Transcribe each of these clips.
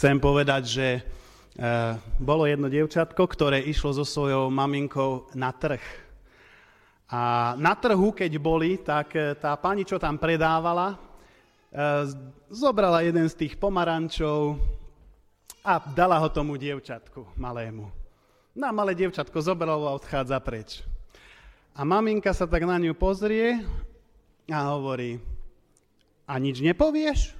chcem povedať, že e, bolo jedno dievčatko, ktoré išlo so svojou maminkou na trh. A na trhu, keď boli, tak e, tá pani, čo tam predávala, e, zobrala jeden z tých pomarančov a dala ho tomu dievčatku malému. No a malé dievčatko zobralo a odchádza preč. A maminka sa tak na ňu pozrie a hovorí, a nič nepovieš?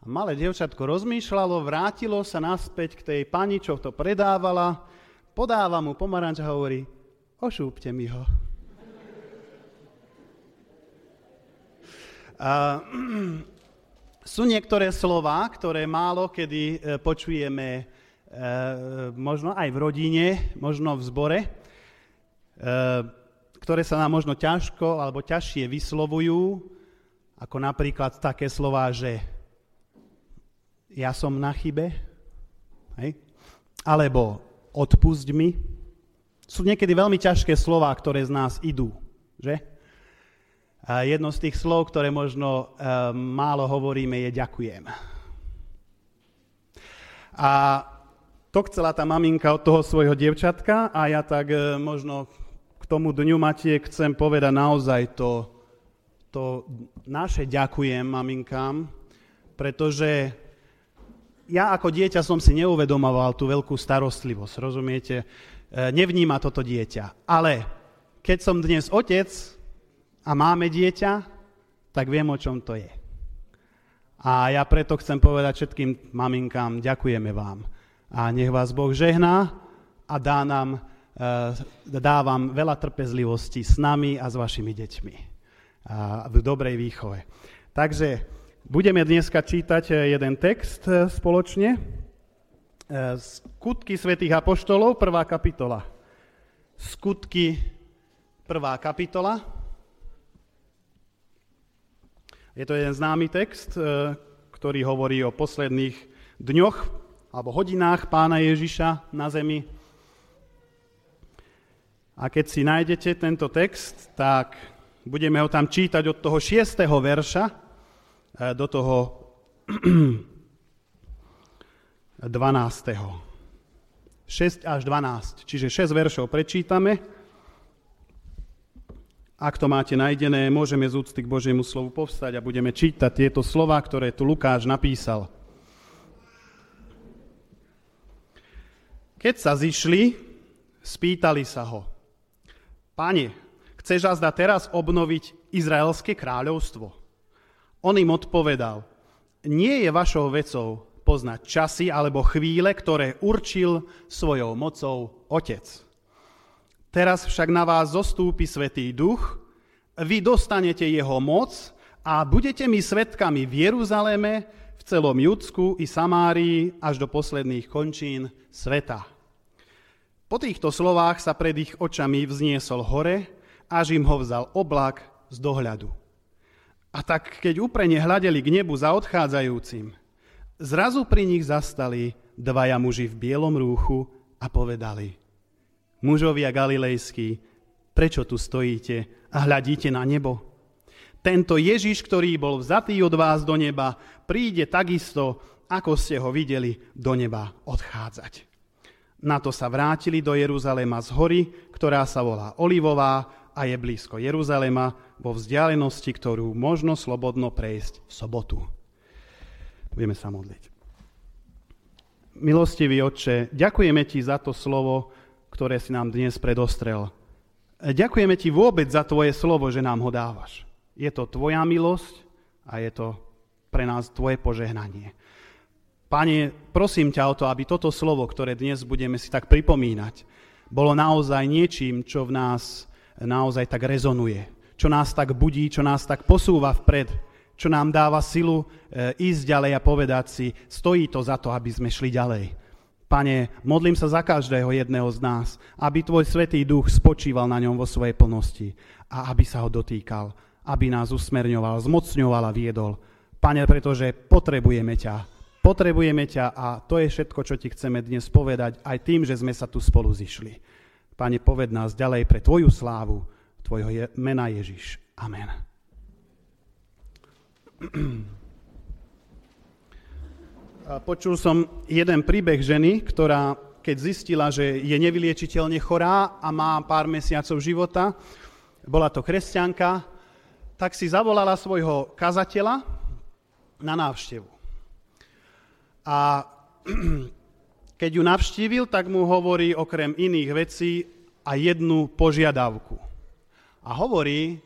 A malé devčatko rozmýšľalo, vrátilo sa naspäť k tej pani, čo to predávala, podáva mu pomaranč a hovorí, ošúpte mi ho. A, sú niektoré slova, ktoré málo kedy e, počujeme e, možno aj v rodine, možno v zbore, e, ktoré sa nám možno ťažko alebo ťažšie vyslovujú, ako napríklad také slova, že ja som na chybe, hej? alebo odpusť mi. Sú niekedy veľmi ťažké slova, ktoré z nás idú, že? A jedno z tých slov, ktoré možno e, málo hovoríme, je ďakujem. A to chcela tá maminka od toho svojho dievčatka a ja tak e, možno k tomu dňu Matiek chcem povedať naozaj to, to naše ďakujem maminkám, pretože ja ako dieťa som si neuvedomoval tú veľkú starostlivosť, rozumiete? E, nevníma toto dieťa. Ale keď som dnes otec a máme dieťa, tak viem, o čom to je. A ja preto chcem povedať všetkým maminkám, ďakujeme vám. A nech vás Boh žehná a dá nám, e, dá vám veľa trpezlivosti s nami a s vašimi deťmi. A v dobrej výchove. Takže Budeme dneska čítať eh, jeden text eh, spoločne. Eh, Skutky svätých apoštolov, prvá kapitola. Skutky, prvá kapitola. Je to jeden známy text, ktorý hovorí o posledných dňoch alebo hodinách pána Ježiša na zemi. A keď si nájdete tento text, tak budeme ho tam čítať od toho šiestého verša do toho 12. 6 až 12, čiže 6 veršov prečítame. Ak to máte najdené, môžeme z úcty k Božiemu slovu povstať a budeme čítať tieto slova, ktoré tu Lukáš napísal. Keď sa zišli, spýtali sa ho, Pane, chceš azda teraz obnoviť Izraelské kráľovstvo? On im odpovedal, nie je vašou vecou poznať časy alebo chvíle, ktoré určil svojou mocou Otec. Teraz však na vás zostúpi Svetý Duch, vy dostanete jeho moc a budete mi svetkami v Jeruzaleme, v celom Judsku i Samárii až do posledných končín sveta. Po týchto slovách sa pred ich očami vzniesol hore, až im ho vzal oblak z dohľadu. A tak, keď úprene hľadeli k nebu za odchádzajúcim, zrazu pri nich zastali dvaja muži v bielom rúchu a povedali, mužovia galilejskí, prečo tu stojíte a hľadíte na nebo? Tento Ježiš, ktorý bol vzatý od vás do neba, príde takisto, ako ste ho videli, do neba odchádzať. Na to sa vrátili do Jeruzalema z hory, ktorá sa volá Olivová a je blízko Jeruzalema vo vzdialenosti, ktorú možno slobodno prejsť v sobotu. Budeme sa modliť. Milostivý Otče, ďakujeme Ti za to slovo, ktoré si nám dnes predostrel. Ďakujeme Ti vôbec za Tvoje slovo, že nám ho dávaš. Je to Tvoja milosť a je to pre nás Tvoje požehnanie. Pane, prosím ťa o to, aby toto slovo, ktoré dnes budeme si tak pripomínať, bolo naozaj niečím, čo v nás naozaj tak rezonuje, čo nás tak budí, čo nás tak posúva vpred, čo nám dáva silu e, ísť ďalej a povedať si, stojí to za to, aby sme šli ďalej. Pane, modlím sa za každého jedného z nás, aby Tvoj Svetý Duch spočíval na ňom vo svojej plnosti a aby sa ho dotýkal, aby nás usmerňoval, zmocňoval a viedol. Pane, pretože potrebujeme ťa, potrebujeme ťa a to je všetko, čo ti chceme dnes povedať, aj tým, že sme sa tu spolu zišli. Pane, poved nás ďalej pre Tvoju slávu, Tvojho je, mena Ježiš. Amen. Počul som jeden príbeh ženy, ktorá keď zistila, že je nevyliečiteľne chorá a má pár mesiacov života, bola to kresťanka, tak si zavolala svojho kazateľa na návštevu. A keď ju navštívil, tak mu hovorí okrem iných vecí a jednu požiadavku. A hovorí,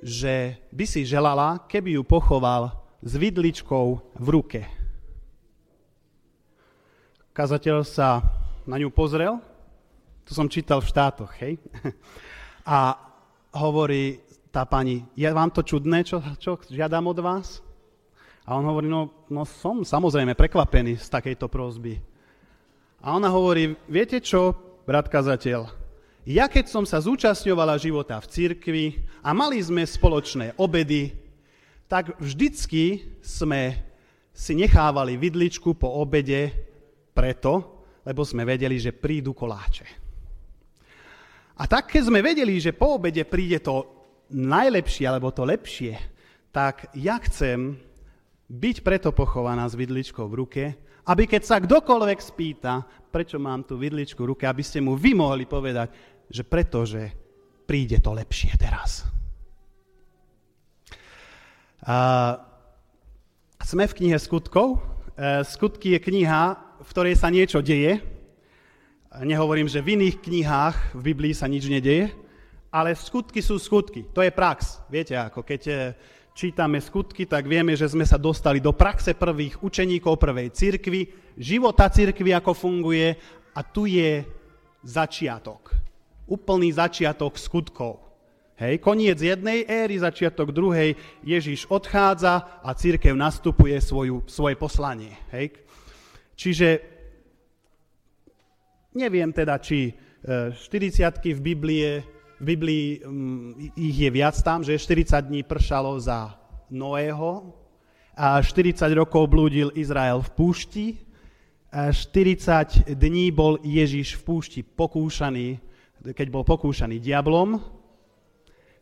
že by si želala, keby ju pochoval s vidličkou v ruke. Kazateľ sa na ňu pozrel, to som čítal v štátoch, hej, a hovorí tá pani, je vám to čudné, čo, čo žiadam od vás? A on hovorí, no, no som samozrejme prekvapený z takejto prozby. A ona hovorí, viete čo, brat kazateľ, ja keď som sa zúčastňovala života v cirkvi a mali sme spoločné obedy, tak vždycky sme si nechávali vidličku po obede preto, lebo sme vedeli, že prídu koláče. A tak, keď sme vedeli, že po obede príde to najlepšie, alebo to lepšie, tak ja chcem byť preto pochovaná s vidličkou v ruke, aby keď sa kdokoľvek spýta, prečo mám tú vidličku ruke, aby ste mu vy mohli povedať, že pretože príde to lepšie teraz. A sme v knihe skutkov. E, skutky je kniha, v ktorej sa niečo deje. Nehovorím, že v iných knihách v Biblii sa nič nedeje, ale skutky sú skutky. To je prax. Viete, ako keď eh, čítame skutky, tak vieme, že sme sa dostali do praxe prvých učeníkov prvej cirkvi, života cirkvi, ako funguje a tu je začiatok. Úplný začiatok skutkov. Hej, koniec jednej éry, začiatok druhej, Ježiš odchádza a církev nastupuje svoju, svoje poslanie. Hej. Čiže neviem teda, či 40 e, v, Biblie, v Biblii mm, ich je viac tam, že 40 dní pršalo za Noého a 40 rokov blúdil Izrael v púšti a 40 dní bol Ježiš v púšti pokúšaný, keď bol pokúšaný diablom.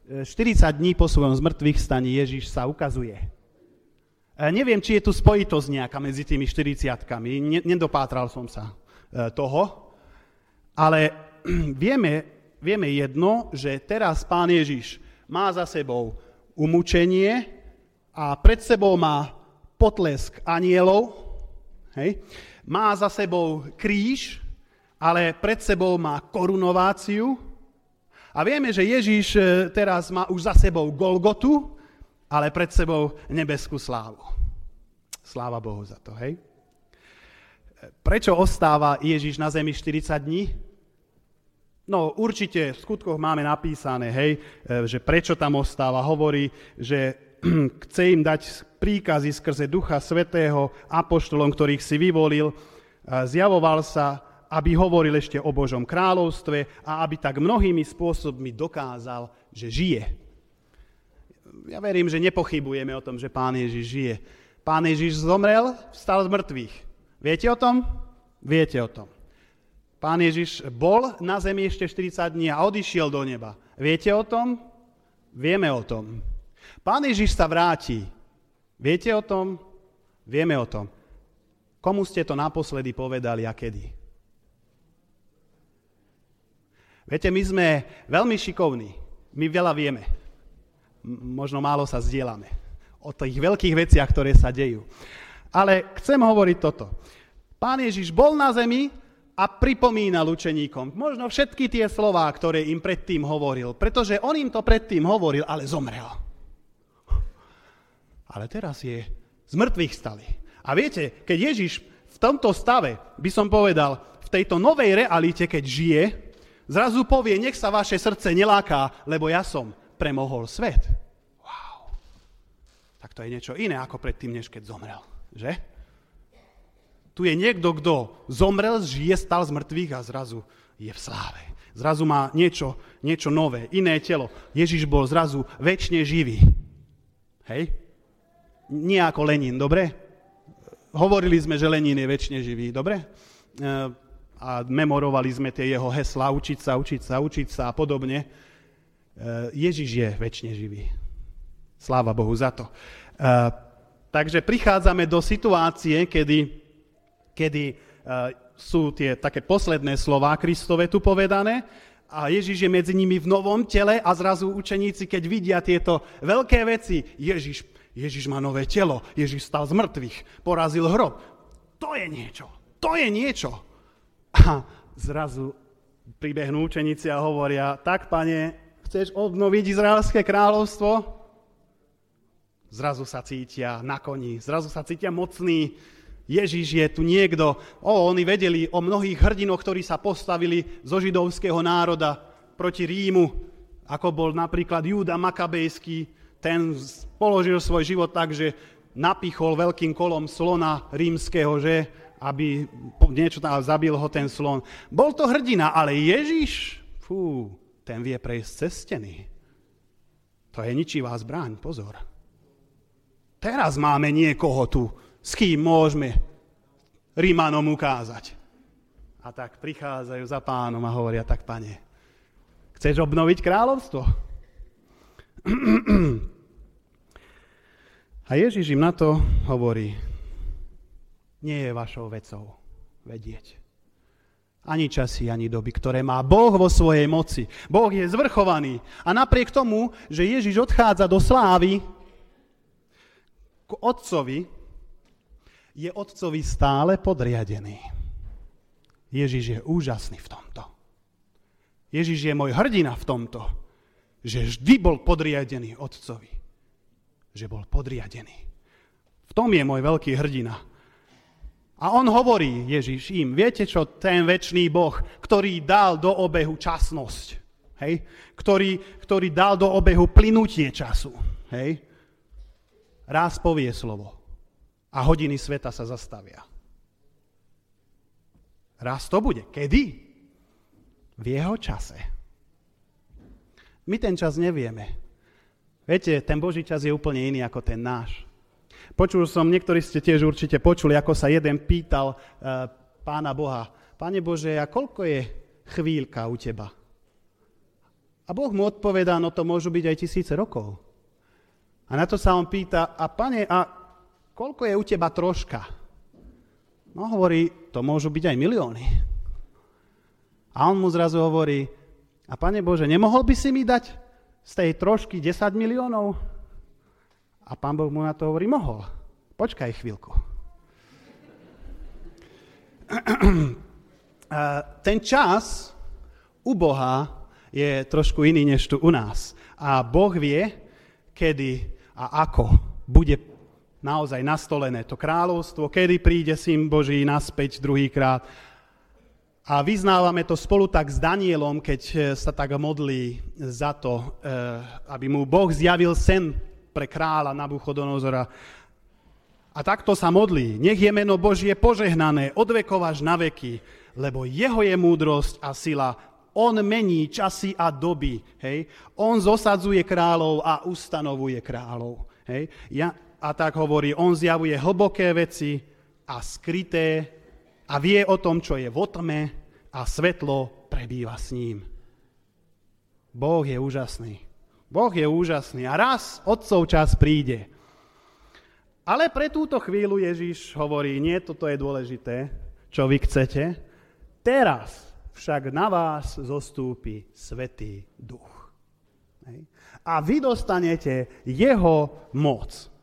40 e, dní po svojom zmrtvých staní Ježiš sa ukazuje. E, neviem, či je tu spojitosť nejaká medzi tými 40 Nedopátral som sa e, toho, ale vieme, vieme jedno, že teraz pán Ježiš má za sebou umúčenie a pred sebou má potlesk anielov, hej? má za sebou kríž, ale pred sebou má korunováciu a vieme, že Ježiš e, teraz má už za sebou Golgotu, ale pred sebou nebeskú slávu. Sláva Bohu za to, hej? Prečo ostáva Ježiš na zemi 40 dní? No určite v skutkoch máme napísané, hej, že prečo tam ostáva. Hovorí, že chce im dať príkazy skrze Ducha Svetého apoštolom, ktorých si vyvolil. Zjavoval sa, aby hovoril ešte o Božom kráľovstve a aby tak mnohými spôsobmi dokázal, že žije ja verím, že nepochybujeme o tom, že Pán Ježiš žije. Pán Ježiš zomrel, vstal z mŕtvych. Viete o tom? Viete o tom. Pán Ježiš bol na zemi ešte 40 dní a odišiel do neba. Viete o tom? Vieme o tom. Pán Ježiš sa vráti. Viete o tom? Vieme o tom. Komu ste to naposledy povedali a kedy? Viete, my sme veľmi šikovní. My veľa vieme možno málo sa zdieľame o tých veľkých veciach, ktoré sa dejú. Ale chcem hovoriť toto. Pán Ježiš bol na zemi a pripomínal učeníkom možno všetky tie slová, ktoré im predtým hovoril, pretože on im to predtým hovoril, ale zomrel. Ale teraz je z mŕtvych stali. A viete, keď Ježiš v tomto stave, by som povedal, v tejto novej realite, keď žije, zrazu povie, nech sa vaše srdce neláká, lebo ja som premohol svet. Wow. Tak to je niečo iné ako predtým, než keď zomrel. Že? Tu je niekto, kto zomrel, žije, stal z mŕtvych a zrazu je v sláve. Zrazu má niečo, niečo nové, iné telo. Ježiš bol zrazu väčšine živý. Hej? Nie ako Lenin, dobre? Hovorili sme, že Lenin je väčšine živý, dobre? E, a memorovali sme tie jeho hesla, učiť sa, učiť sa, učiť sa a podobne. Eh, Ježiš je väčšine živý. Sláva Bohu za to. Eh, takže prichádzame do situácie, kedy kedy uh, sú tie také posledné slová Kristove tu povedané a Ježiš je medzi nimi v novom tele a zrazu učeníci, keď vidia tieto veľké veci, Ježiš, Ježiš má nové telo, Ježiš stal z mŕtvych, porazil hrob. To je niečo, to je niečo. A zrazu pribehnú učeníci a hovoria, tak pane, chceš obnoviť Izraelské kráľovstvo? Zrazu sa cítia na koni, zrazu sa cítia mocní, Ježiš je tu niekto. O, oni vedeli o mnohých hrdinoch, ktorí sa postavili zo židovského národa proti Rímu, ako bol napríklad Júda Makabejský. Ten položil svoj život tak, že napichol veľkým kolom slona rímskeho, že aby niečo tam zabil ho ten slon. Bol to hrdina, ale Ježiš, fú, ten vie prejsť cez steny. To je ničivá zbraň, pozor. Teraz máme niekoho tu, s kým môžeme Rímanom ukázať. A tak prichádzajú za pánom a hovoria, tak pane, chceš obnoviť kráľovstvo? A Ježiš im na to hovorí, nie je vašou vecou vedieť. Ani časy, ani doby, ktoré má Boh vo svojej moci. Boh je zvrchovaný. A napriek tomu, že Ježiš odchádza do slávy k Otcovi, je otcovi stále podriadený. Ježiš je úžasný v tomto. Ježiš je môj hrdina v tomto, že vždy bol podriadený otcovi. Že bol podriadený. V tom je môj veľký hrdina. A on hovorí, Ježiš, im, viete čo, ten väčší Boh, ktorý dal do obehu časnosť, hej? Ktorý, ktorý dal do obehu plynutie času, hej? raz povie slovo a hodiny sveta sa zastavia. Raz to bude. Kedy? V jeho čase. My ten čas nevieme. Viete, ten Boží čas je úplne iný ako ten náš. Počul som, niektorí ste tiež určite počuli, ako sa jeden pýtal uh, pána Boha, Pane Bože, a koľko je chvíľka u teba? A Boh mu odpovedá, no to môžu byť aj tisíce rokov. A na to sa on pýta, a pane, a koľko je u teba troška? No hovorí, to môžu byť aj milióny. A on mu zrazu hovorí, a pane Bože, nemohol by si mi dať z tej trošky 10 miliónov? A pán Boh mu na to hovorí, mohol. Počkaj chvíľku. Ten čas u Boha je trošku iný než tu u nás. A Boh vie, kedy a ako bude naozaj nastolené to kráľovstvo, kedy príde syn Boží naspäť druhýkrát. A vyznávame to spolu tak s Danielom, keď e, sa tak modlí za to, e, aby mu Boh zjavil sen pre kráľa Nabuchodonozora. A takto sa modlí. Nech je meno Božie požehnané od vekov až na veky, lebo jeho je múdrosť a sila. On mení časy a doby. Hej? On zosadzuje kráľov a ustanovuje kráľov. Hej? Ja, a tak hovorí, on zjavuje hlboké veci a skryté a vie o tom, čo je vo tme a svetlo prebýva s ním. Boh je úžasný. Boh je úžasný a raz otcov čas príde. Ale pre túto chvíľu Ježiš hovorí, nie, toto je dôležité, čo vy chcete. Teraz však na vás zostúpi Svetý Duch. A vy dostanete jeho moc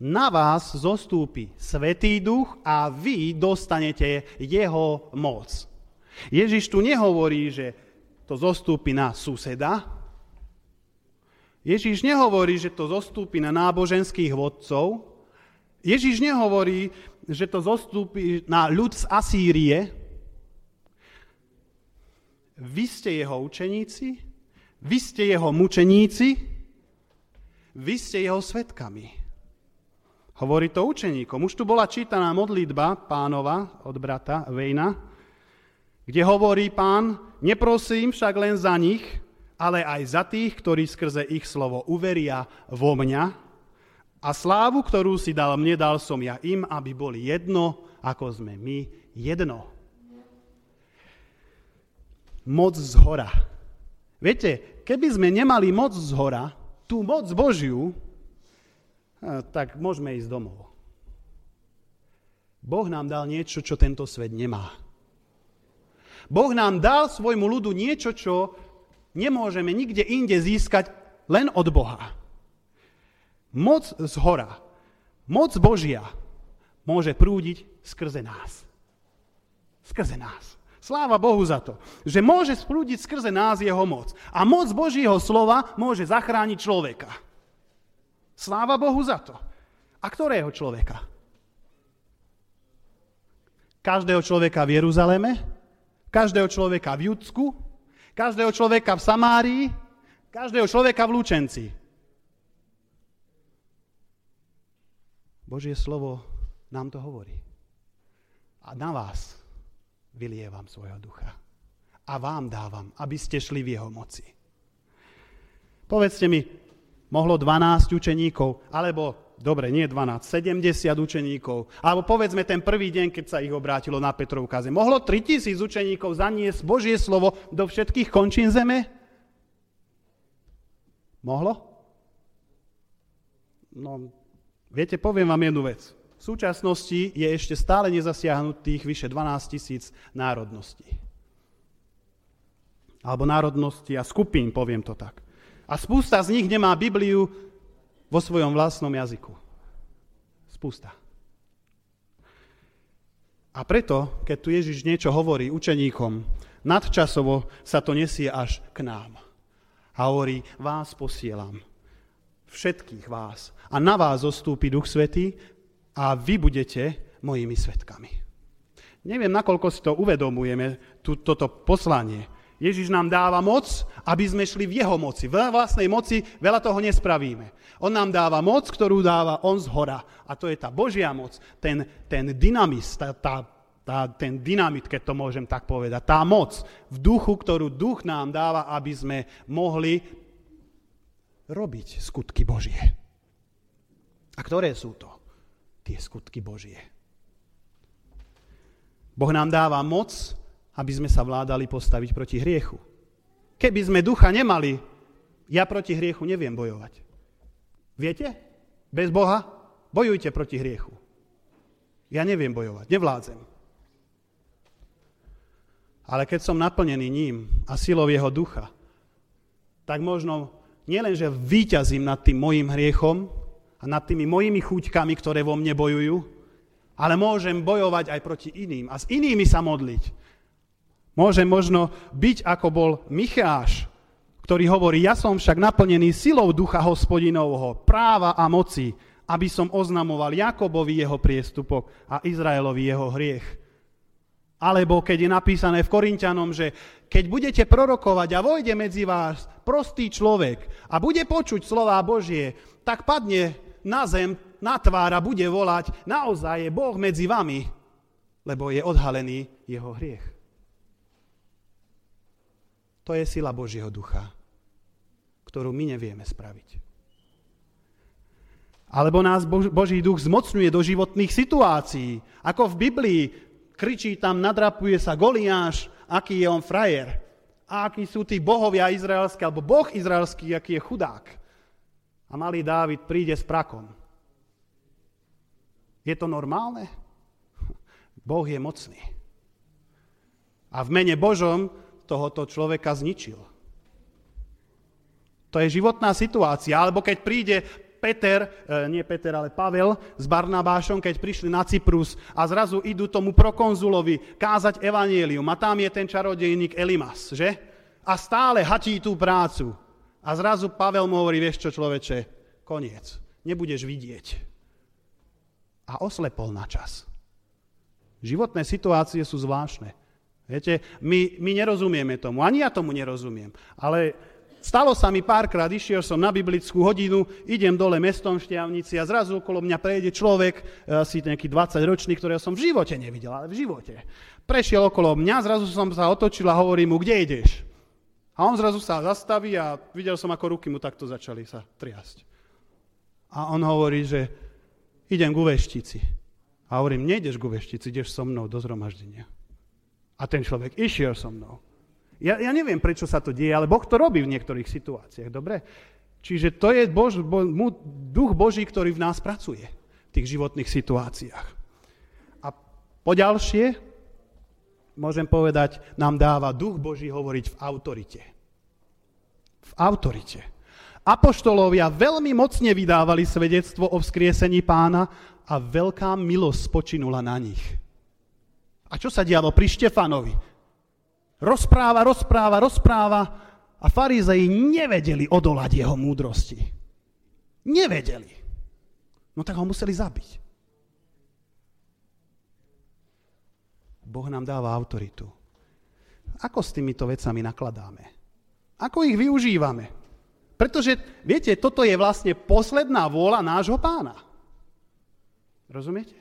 na vás zostúpi Svetý duch a vy dostanete jeho moc. Ježiš tu nehovorí, že to zostúpi na suseda. Ježiš nehovorí, že to zostúpi na náboženských vodcov. Ježiš nehovorí, že to zostúpi na ľud z Asýrie. Vy ste jeho učeníci, vy ste jeho mučeníci, vy ste jeho svetkami. Hovorí to učeníkom. Už tu bola čítaná modlitba pánova od brata Vejna, kde hovorí pán, neprosím však len za nich, ale aj za tých, ktorí skrze ich slovo uveria vo mňa a slávu, ktorú si dal mne, dal som ja im, aby boli jedno, ako sme my jedno. Moc z hora. Viete, keby sme nemali moc z hora, tú moc Božiu, tak môžeme ísť domov. Boh nám dal niečo, čo tento svet nemá. Boh nám dal svojmu ľudu niečo, čo nemôžeme nikde inde získať len od Boha. Moc z hora, moc Božia môže prúdiť skrze nás. Skrze nás. Sláva Bohu za to, že môže sprúdiť skrze nás jeho moc. A moc Božího slova môže zachrániť človeka. Sláva Bohu za to. A ktorého človeka? Každého človeka v Jeruzaleme, každého človeka v Judsku, každého človeka v Samárii, každého človeka v Lúčenci. Božie slovo nám to hovorí. A na vás vylievam svojho ducha. A vám dávam, aby ste šli v jeho moci. Povedzte mi, mohlo 12 učeníkov, alebo dobre, nie 12, 70 učeníkov, alebo povedzme ten prvý deň, keď sa ich obrátilo na Petrov kaze. Mohlo 3000 učeníkov zaniesť Božie slovo do všetkých končín zeme? Mohlo? No, viete, poviem vám jednu vec. V súčasnosti je ešte stále nezasiahnutých vyše 12 tisíc národností. Alebo národnosti a skupín, poviem to tak. A spústa z nich nemá Bibliu vo svojom vlastnom jazyku. Spústa. A preto, keď tu Ježiš niečo hovorí učeníkom, nadčasovo sa to nesie až k nám. A hovorí, vás posielam, všetkých vás. A na vás zostúpi Duch Svetý a vy budete mojimi svetkami. Neviem, nakoľko si to uvedomujeme, tú, toto poslanie. Ježiš nám dáva moc, aby sme šli v jeho moci. V vlastnej moci veľa toho nespravíme. On nám dáva moc, ktorú dáva on z hora. A to je tá Božia moc, ten, ten dynamis, tá, tá, tá, ten dynamit, keď to môžem tak povedať. Tá moc v duchu, ktorú duch nám dáva, aby sme mohli robiť skutky Božie. A ktoré sú to? Tie skutky Božie. Boh nám dáva moc, aby sme sa vládali postaviť proti hriechu. Keby sme ducha nemali, ja proti hriechu neviem bojovať. Viete? Bez Boha bojujte proti hriechu. Ja neviem bojovať, nevládzem. Ale keď som naplnený ním a silou jeho ducha, tak možno nielen, že výťazím nad tým mojim hriechom a nad tými mojimi chuťkami, ktoré vo mne bojujú, ale môžem bojovať aj proti iným a s inými sa modliť. Môže možno byť ako bol Micháš, ktorý hovorí, ja som však naplnený silou ducha hospodinovho, práva a moci, aby som oznamoval Jakobovi jeho priestupok a Izraelovi jeho hriech. Alebo keď je napísané v Korintianom, že keď budete prorokovať a vojde medzi vás prostý človek a bude počuť slová Božie, tak padne na zem, na tvár a bude volať, naozaj je Boh medzi vami, lebo je odhalený jeho hriech. To je sila Božieho ducha, ktorú my nevieme spraviť. Alebo nás Boží duch zmocňuje do životných situácií. Ako v Biblii kričí tam, nadrapuje sa Goliáš, aký je on frajer. A akí sú tí bohovia izraelskí, alebo boh izraelský, aký je chudák. A malý Dávid príde s prakom. Je to normálne? Boh je mocný. A v mene Božom tohoto človeka zničil. To je životná situácia. Alebo keď príde Peter, e, nie Peter, ale Pavel s Barnabášom, keď prišli na Cyprus a zrazu idú tomu prokonzulovi kázať evanielium a tam je ten čarodejník Elimas, že? A stále hatí tú prácu. A zrazu Pavel mu hovorí, vieš čo človeče, koniec, nebudeš vidieť. A oslepol na čas. Životné situácie sú zvláštne. Viete, my, my nerozumieme tomu, ani ja tomu nerozumiem, ale stalo sa mi párkrát, išiel som na biblickú hodinu, idem dole mestom v Štiavnici a zrazu okolo mňa prejde človek, asi nejaký 20 ročný, ktorého som v živote nevidel, ale v živote. Prešiel okolo mňa, zrazu som sa otočil a hovorím mu, kde ideš? A on zrazu sa zastaví a videl som, ako ruky mu takto začali sa triasť. A on hovorí, že idem ku veštici. A hovorím, nejdeš ku veštici, ideš so mnou do zhromaždenia. A ten človek išiel so mnou. Ja, ja neviem, prečo sa to deje, ale Boh to robí v niektorých situáciách, dobre? Čiže to je Bož, bo, duch Boží, ktorý v nás pracuje v tých životných situáciách. A Poďalšie, môžem povedať, nám dáva duch Boží hovoriť v autorite. V autorite. Apoštolovia veľmi mocne vydávali svedectvo o vzkriesení pána a veľká milosť spočinula na nich. A čo sa dialo pri Štefanovi? Rozpráva, rozpráva, rozpráva a farizei nevedeli odolať jeho múdrosti. Nevedeli. No tak ho museli zabiť. Boh nám dáva autoritu. Ako s týmito vecami nakladáme? Ako ich využívame? Pretože, viete, toto je vlastne posledná vôľa nášho pána. Rozumiete?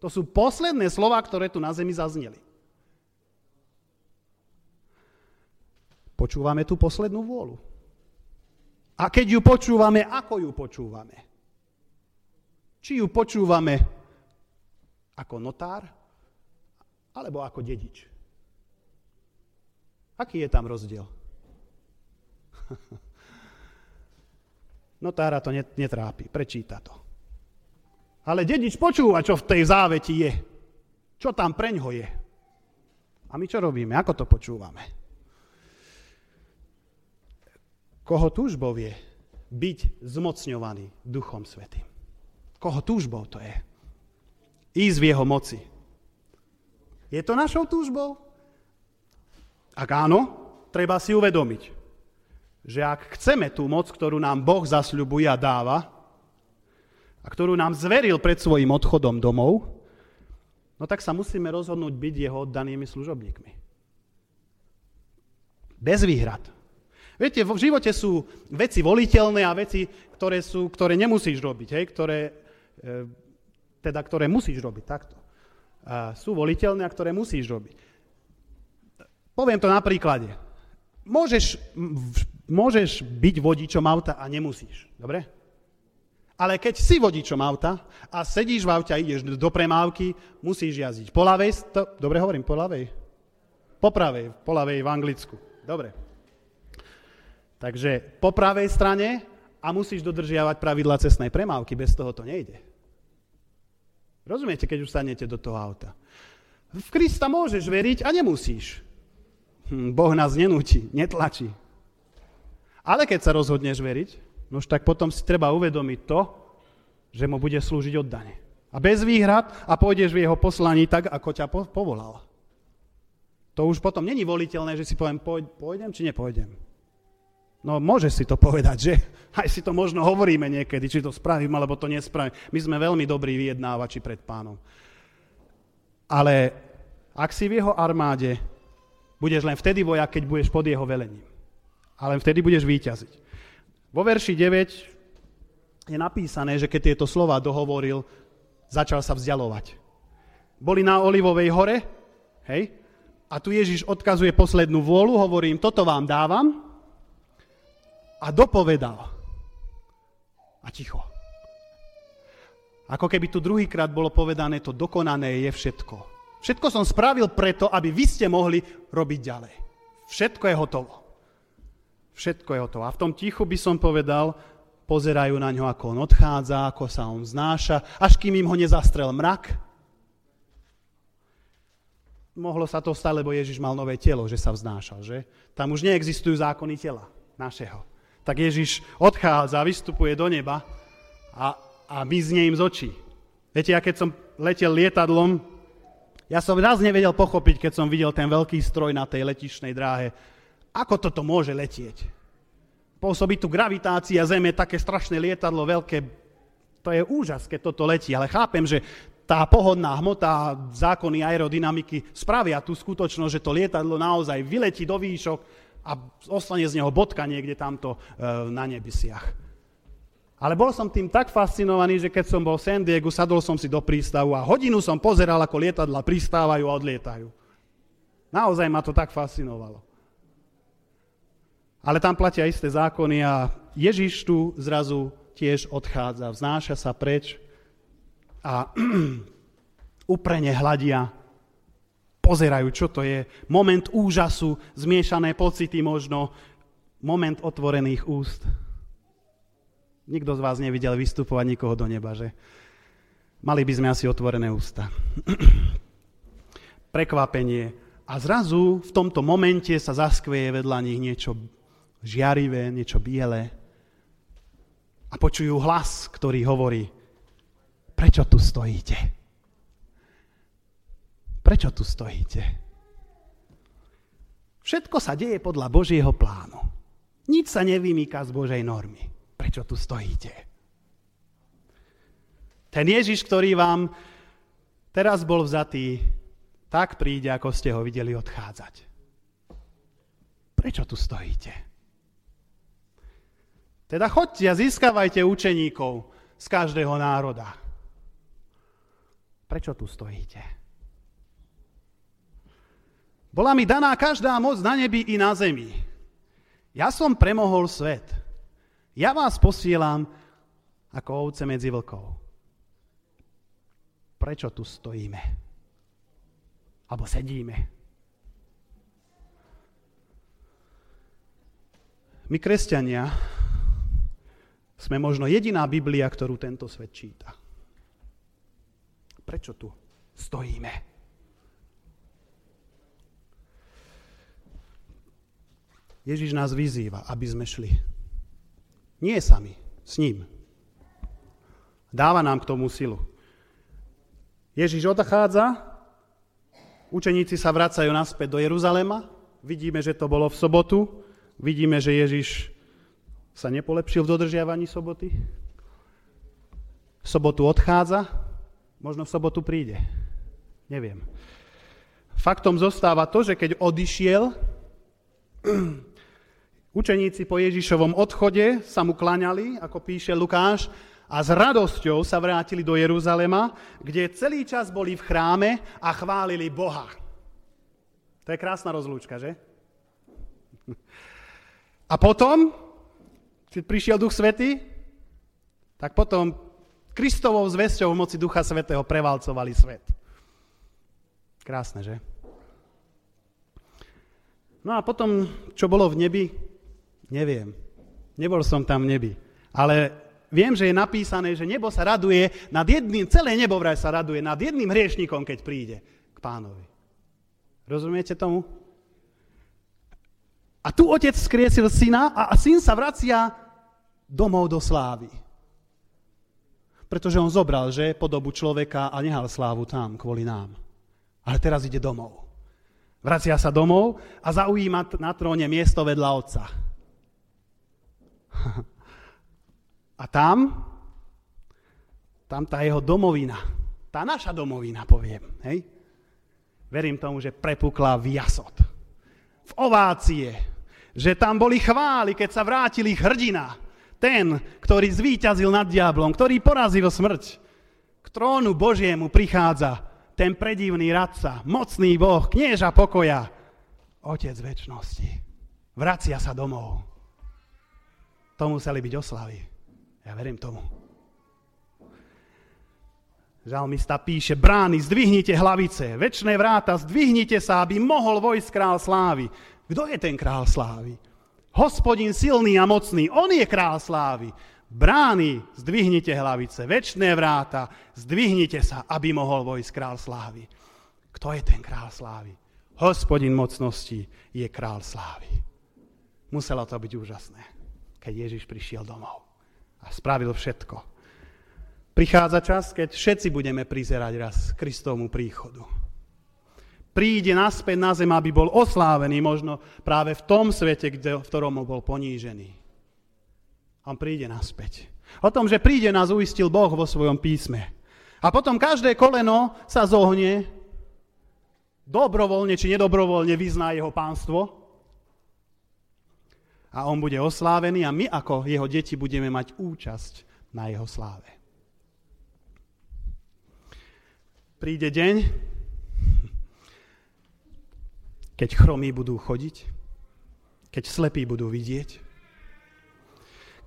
To sú posledné slova, ktoré tu na zemi zazneli. Počúvame tú poslednú vôľu. A keď ju počúvame, ako ju počúvame? Či ju počúvame ako notár, alebo ako dedič? Aký je tam rozdiel? Notára to netrápi, prečíta to. Ale dedič počúva, čo v tej záveti je. Čo tam preňho je. A my čo robíme? Ako to počúvame? Koho túžbou je byť zmocňovaný Duchom Svetým? Koho túžbou to je? Ísť v jeho moci. Je to našou túžbou? Ak áno, treba si uvedomiť, že ak chceme tú moc, ktorú nám Boh zasľubuje a dáva, a ktorú nám zveril pred svojim odchodom domov, no tak sa musíme rozhodnúť byť jeho oddanými služobníkmi. Bez výhrad. Viete, v živote sú veci voliteľné a veci, ktoré, sú, ktoré nemusíš robiť, hej, ktoré, e, teda ktoré musíš robiť, takto. A sú voliteľné a ktoré musíš robiť. Poviem to na príklade. Môžeš, môžeš byť vodičom auta a nemusíš, dobre? Ale keď si vodičom auta a sedíš v aute a ideš do premávky, musíš jazdiť po ľavej, to, dobre hovorím, po ľavej? Po pravej, po ľavej v Anglicku. Dobre. Takže po pravej strane a musíš dodržiavať pravidla cestnej premávky, bez toho to nejde. Rozumiete, keď už sadnete do toho auta? V Krista môžeš veriť a nemusíš. Hm, boh nás nenúti, netlačí. Ale keď sa rozhodneš veriť, nož tak potom si treba uvedomiť to, že mu bude slúžiť oddane. A bez výhrad a pôjdeš v jeho poslaní tak, ako ťa povolal. To už potom není voliteľné, že si poviem, pôjdem či nepôjdem. No môže si to povedať, že? Aj si to možno hovoríme niekedy, či to spravím, alebo to nespravím. My sme veľmi dobrí vyjednávači pred pánom. Ale ak si v jeho armáde, budeš len vtedy vojak, keď budeš pod jeho velením. Ale vtedy budeš výťaziť. Vo verši 9 je napísané, že keď tieto slova dohovoril, začal sa vzdialovať. Boli na Olivovej hore, hej, a tu Ježiš odkazuje poslednú vôľu, hovorím, toto vám dávam a dopovedal. A ticho. Ako keby tu druhýkrát bolo povedané, to dokonané je všetko. Všetko som spravil preto, aby vy ste mohli robiť ďalej. Všetko je hotovo. Všetko je hotovo. A v tom tichu by som povedal, pozerajú na ňo, ako on odchádza, ako sa on znáša, až kým im ho nezastrel mrak. Mohlo sa to stať, lebo Ježiš mal nové telo, že sa vznášal, že? Tam už neexistujú zákony tela našeho. Tak Ježiš odchádza, vystupuje do neba a, a vyznie im z očí. Viete, ja keď som letel lietadlom, ja som raz nevedel pochopiť, keď som videl ten veľký stroj na tej letišnej dráhe, ako toto môže letieť? Pôsobí tu gravitácia Zeme, také strašné lietadlo, veľké. To je úžas, keď toto letí, ale chápem, že tá pohodná hmota, zákony aerodynamiky spravia tú skutočnosť, že to lietadlo naozaj vyletí do výšok a ostane z neho bodka niekde tamto e, na nebesiach. Ale bol som tým tak fascinovaný, že keď som bol v San Diego, sadol som si do prístavu a hodinu som pozeral, ako lietadla pristávajú a odlietajú. Naozaj ma to tak fascinovalo. Ale tam platia isté zákony a Ježiš tu zrazu tiež odchádza, vznáša sa preč a uprene hľadia, pozerajú, čo to je. Moment úžasu, zmiešané pocity možno, moment otvorených úst. Nikto z vás nevidel vystupovať nikoho do neba, že? Mali by sme asi otvorené ústa. prekvapenie a zrazu v tomto momente sa zaskveje vedľa nich niečo žiarivé, niečo biele a počujú hlas, ktorý hovorí, prečo tu stojíte? Prečo tu stojíte? Všetko sa deje podľa Božieho plánu. Nič sa nevymýka z Božej normy. Prečo tu stojíte? Ten Ježiš, ktorý vám teraz bol vzatý, tak príde, ako ste ho videli odchádzať. Prečo tu stojíte? Teda chodte a získavajte učeníkov z každého národa. Prečo tu stojíte? Bola mi daná každá moc na nebi i na zemi. Ja som premohol svet. Ja vás posielam ako ovce medzi vlkov. Prečo tu stojíme? Alebo sedíme? My, kresťania, sme možno jediná Biblia, ktorú tento svet číta. Prečo tu stojíme? Ježiš nás vyzýva, aby sme šli. Nie sami, s ním. Dáva nám k tomu silu. Ježiš odchádza, učeníci sa vracajú naspäť do Jeruzalema, vidíme, že to bolo v sobotu, vidíme, že Ježiš sa nepolepšil v dodržiavaní soboty? V sobotu odchádza, možno v sobotu príde. Neviem. Faktom zostáva to, že keď odišiel, učeníci po Ježišovom odchode sa mu klaňali, ako píše Lukáš, a s radosťou sa vrátili do Jeruzalema, kde celý čas boli v chráme a chválili Boha. To je krásna rozlúčka, že? A potom keď prišiel Duch Svetý, tak potom Kristovou zväzťou v moci Ducha Svetého prevalcovali svet. Krásne, že? No a potom, čo bolo v nebi, neviem. Nebol som tam v nebi. Ale viem, že je napísané, že nebo sa raduje nad jedným, celé nebo vraj sa raduje nad jedným hriešnikom, keď príde k pánovi. Rozumiete tomu? A tu otec skriesil syna a, syn sa vracia domov do slávy. Pretože on zobral, že podobu človeka a nehal slávu tam kvôli nám. Ale teraz ide domov. Vracia sa domov a zaujíma na tróne miesto vedľa otca. A tam, tam tá jeho domovina, tá naša domovina, poviem, hej? Verím tomu, že prepukla v jasot, v ovácie, že tam boli chvály, keď sa vrátili hrdina, ten, ktorý zvíťazil nad diablom, ktorý porazil smrť. K trónu Božiemu prichádza ten predivný radca, mocný Boh, knieža pokoja, Otec väčšnosti. Vracia sa domov. To museli byť oslavy. Ja verím tomu. Žalmista píše, brány, zdvihnite hlavice, väčšie vráta, zdvihnite sa, aby mohol vojsť král slávy. Kto je ten král slávy? Hospodin silný a mocný, on je král slávy. Brány, zdvihnite hlavice, väčšné vráta, zdvihnite sa, aby mohol vojsť král slávy. Kto je ten král slávy? Hospodin mocnosti je král slávy. Muselo to byť úžasné, keď Ježiš prišiel domov a spravil všetko. Prichádza čas, keď všetci budeme prizerať raz Kristovmu príchodu príde naspäť na zem, aby bol oslávený možno práve v tom svete, kde, v ktorom bol ponížený. On príde naspäť. O tom, že príde, nás uistil Boh vo svojom písme. A potom každé koleno sa zohne, dobrovoľne či nedobrovoľne vyzná jeho pánstvo a on bude oslávený a my ako jeho deti budeme mať účasť na jeho sláve. Príde deň, keď chromí budú chodiť, keď slepí budú vidieť,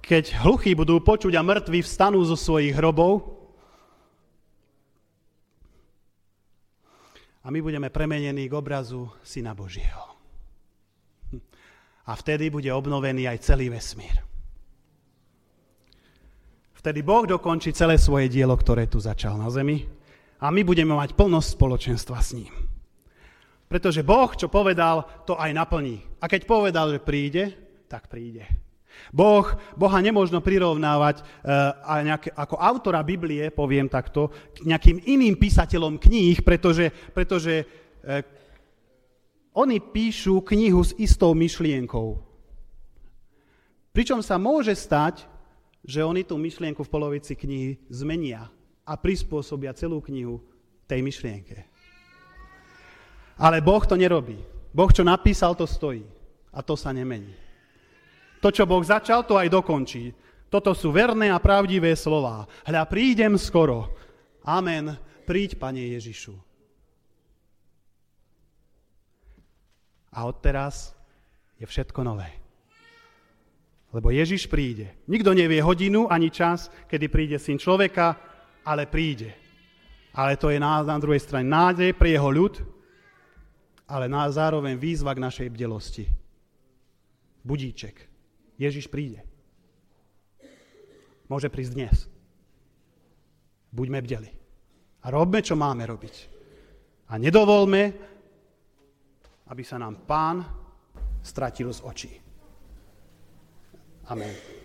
keď hluchí budú počuť a mŕtvi vstanú zo svojich hrobov a my budeme premenení k obrazu Syna Božieho. A vtedy bude obnovený aj celý vesmír. Vtedy Boh dokončí celé svoje dielo, ktoré tu začal na zemi a my budeme mať plnosť spoločenstva s ním. Pretože Boh, čo povedal, to aj naplní. A keď povedal, že príde, tak príde. Boh, Boha nemôžno prirovnávať uh, a nejaké, ako autora Biblie, poviem takto, k nejakým iným písateľom kníh, pretože, pretože uh, oni píšu knihu s istou myšlienkou. Pričom sa môže stať, že oni tú myšlienku v polovici knihy zmenia a prispôsobia celú knihu tej myšlienke. Ale Boh to nerobí. Boh, čo napísal, to stojí. A to sa nemení. To, čo Boh začal, to aj dokončí. Toto sú verné a pravdivé slová. Hľa, prídem skoro. Amen. Príď, Pane Ježišu. A odteraz je všetko nové. Lebo Ježiš príde. Nikto nevie hodinu ani čas, kedy príde syn človeka, ale príde. Ale to je na, na druhej strane nádej pre jeho ľud, ale na, zároveň výzva k našej bdelosti. Budíček. Ježiš príde. Môže prísť dnes. Buďme bdeli. A robme, čo máme robiť. A nedovolme, aby sa nám pán stratil z očí. Amen.